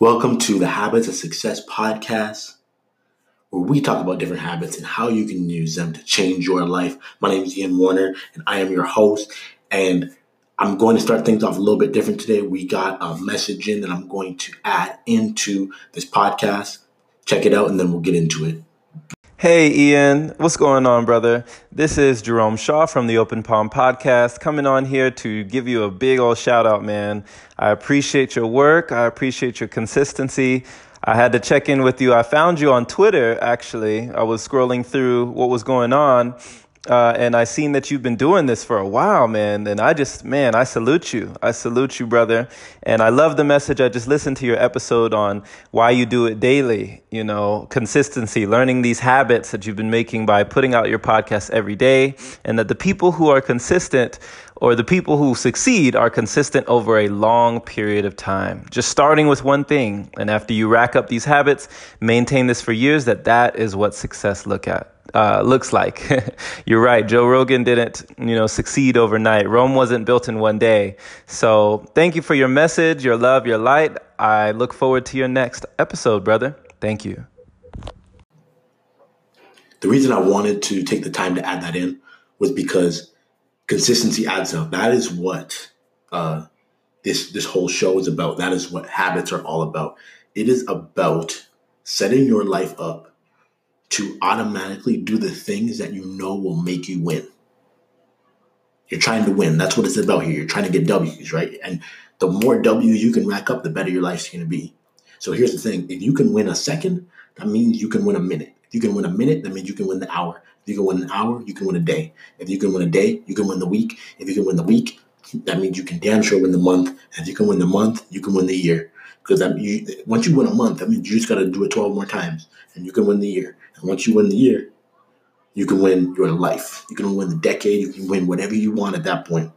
Welcome to the Habits of Success podcast, where we talk about different habits and how you can use them to change your life. My name is Ian Warner, and I am your host. And I'm going to start things off a little bit different today. We got a message in that I'm going to add into this podcast. Check it out, and then we'll get into it. Hey Ian, what's going on, brother? This is Jerome Shaw from the Open Palm Podcast coming on here to give you a big old shout out, man. I appreciate your work. I appreciate your consistency. I had to check in with you. I found you on Twitter, actually. I was scrolling through what was going on uh, and I seen that you've been doing this for a while, man. And I just, man, I salute you. I salute you, brother. And I love the message. I just listened to your episode on why you do it daily. You know, consistency, learning these habits that you've been making by putting out your podcast every day, and that the people who are consistent or the people who succeed are consistent over a long period of time. Just starting with one thing, and after you rack up these habits, maintain this for years. That that is what success look at uh, looks like. You're right. Joe Rogan didn't, you know, succeed overnight. Rome wasn't built in one day. So thank you for your message, your love, your light. I look forward to your next episode, brother. Thank you. The reason I wanted to take the time to add that in was because consistency adds up. That is what uh, this this whole show is about. That is what habits are all about. It is about setting your life up to automatically do the things that you know will make you win. You're trying to win. That's what it's about here. You're trying to get W's, right? And the more W's you can rack up, the better your life's going to be. So here's the thing if you can win a second, that means you can win a minute. If you can win a minute, that means you can win the hour. If you can win an hour, you can win a day. If you can win a day, you can win the week. If you can win the week, that means you can damn sure win the month. If you can win the month, you can win the year. Because once you win a month, that means you just got to do it 12 more times and you can win the year. And once you win the year, you can win your life. You can win the decade. You can win whatever you want at that point.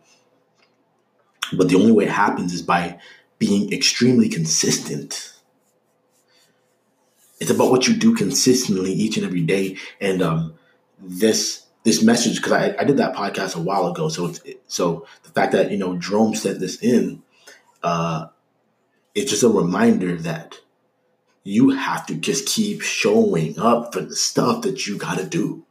But the only way it happens is by being extremely consistent. It's about what you do consistently each and every day. And um, this this message, because I, I did that podcast a while ago. So it's, so the fact that you know Jerome sent this in, uh, it's just a reminder that you have to just keep showing up for the stuff that you got to do,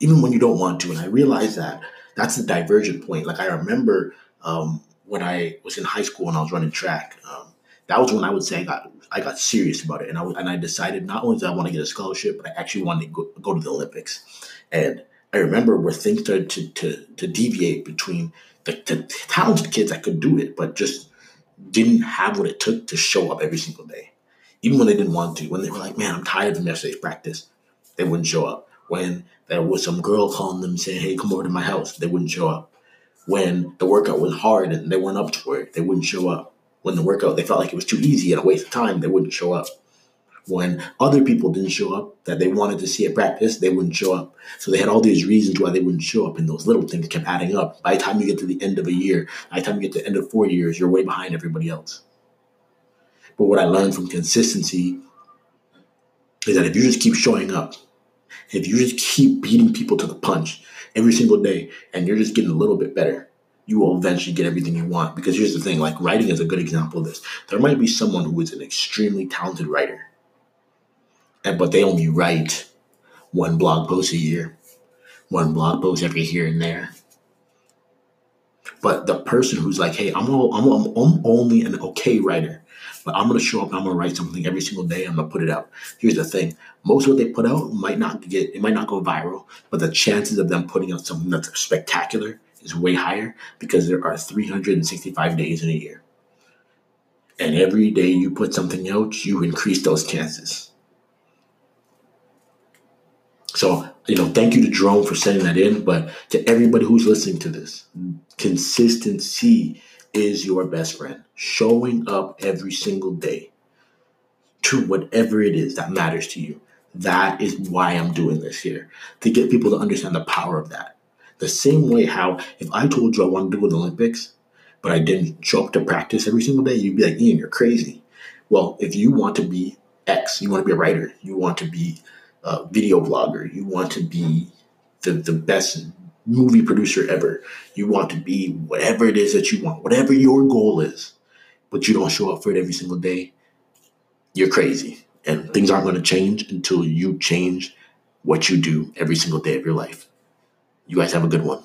even when you don't want to. And I realize that that's the divergent point. Like I remember um, when I was in high school and I was running track. Um, that was when I would say I got I got serious about it, and I and I decided not only did I want to get a scholarship, but I actually wanted to go, go to the Olympics. And I remember where things started to to, to deviate between the, the talented kids that could do it, but just didn't have what it took to show up every single day even when they didn't want to, when they were like, man, I'm tired of yesterday's practice, they wouldn't show up. When there was some girl calling them saying, hey, come over to my house, they wouldn't show up. When the workout was hard and they weren't up to it, they wouldn't show up. When the workout, they felt like it was too easy and a waste of time, they wouldn't show up. When other people didn't show up that they wanted to see at practice, they wouldn't show up. So they had all these reasons why they wouldn't show up, and those little things kept adding up. By the time you get to the end of a year, by the time you get to the end of four years, you're way behind everybody else. But what I learned from consistency is that if you just keep showing up, if you just keep beating people to the punch every single day and you're just getting a little bit better, you will eventually get everything you want. Because here's the thing like writing is a good example of this. There might be someone who is an extremely talented writer, and but they only write one blog post a year, one blog post every here and there. But the person who's like, hey, I'm, all, I'm, I'm only an okay writer but I'm going to show up I'm going to write something every single day. I'm going to put it out. Here's the thing most of what they put out might not get, it might not go viral, but the chances of them putting out something that's spectacular is way higher because there are 365 days in a year. And every day you put something out, you increase those chances. So, you know, thank you to Jerome for sending that in, but to everybody who's listening to this, consistency is your best friend. Showing up every single day to whatever it is that matters to you. That is why I'm doing this here to get people to understand the power of that. The same way how if I told you I wanted to go to the Olympics, but I didn't show up to practice every single day, you'd be like, Ian, you're crazy. Well, if you want to be X, you want to be a writer, you want to be a video blogger, you want to be the, the best movie producer ever. You want to be whatever it is that you want, whatever your goal is, but you don't show up for it every single day. you're crazy. And things aren't going to change until you change what you do every single day of your life. You guys have a good one.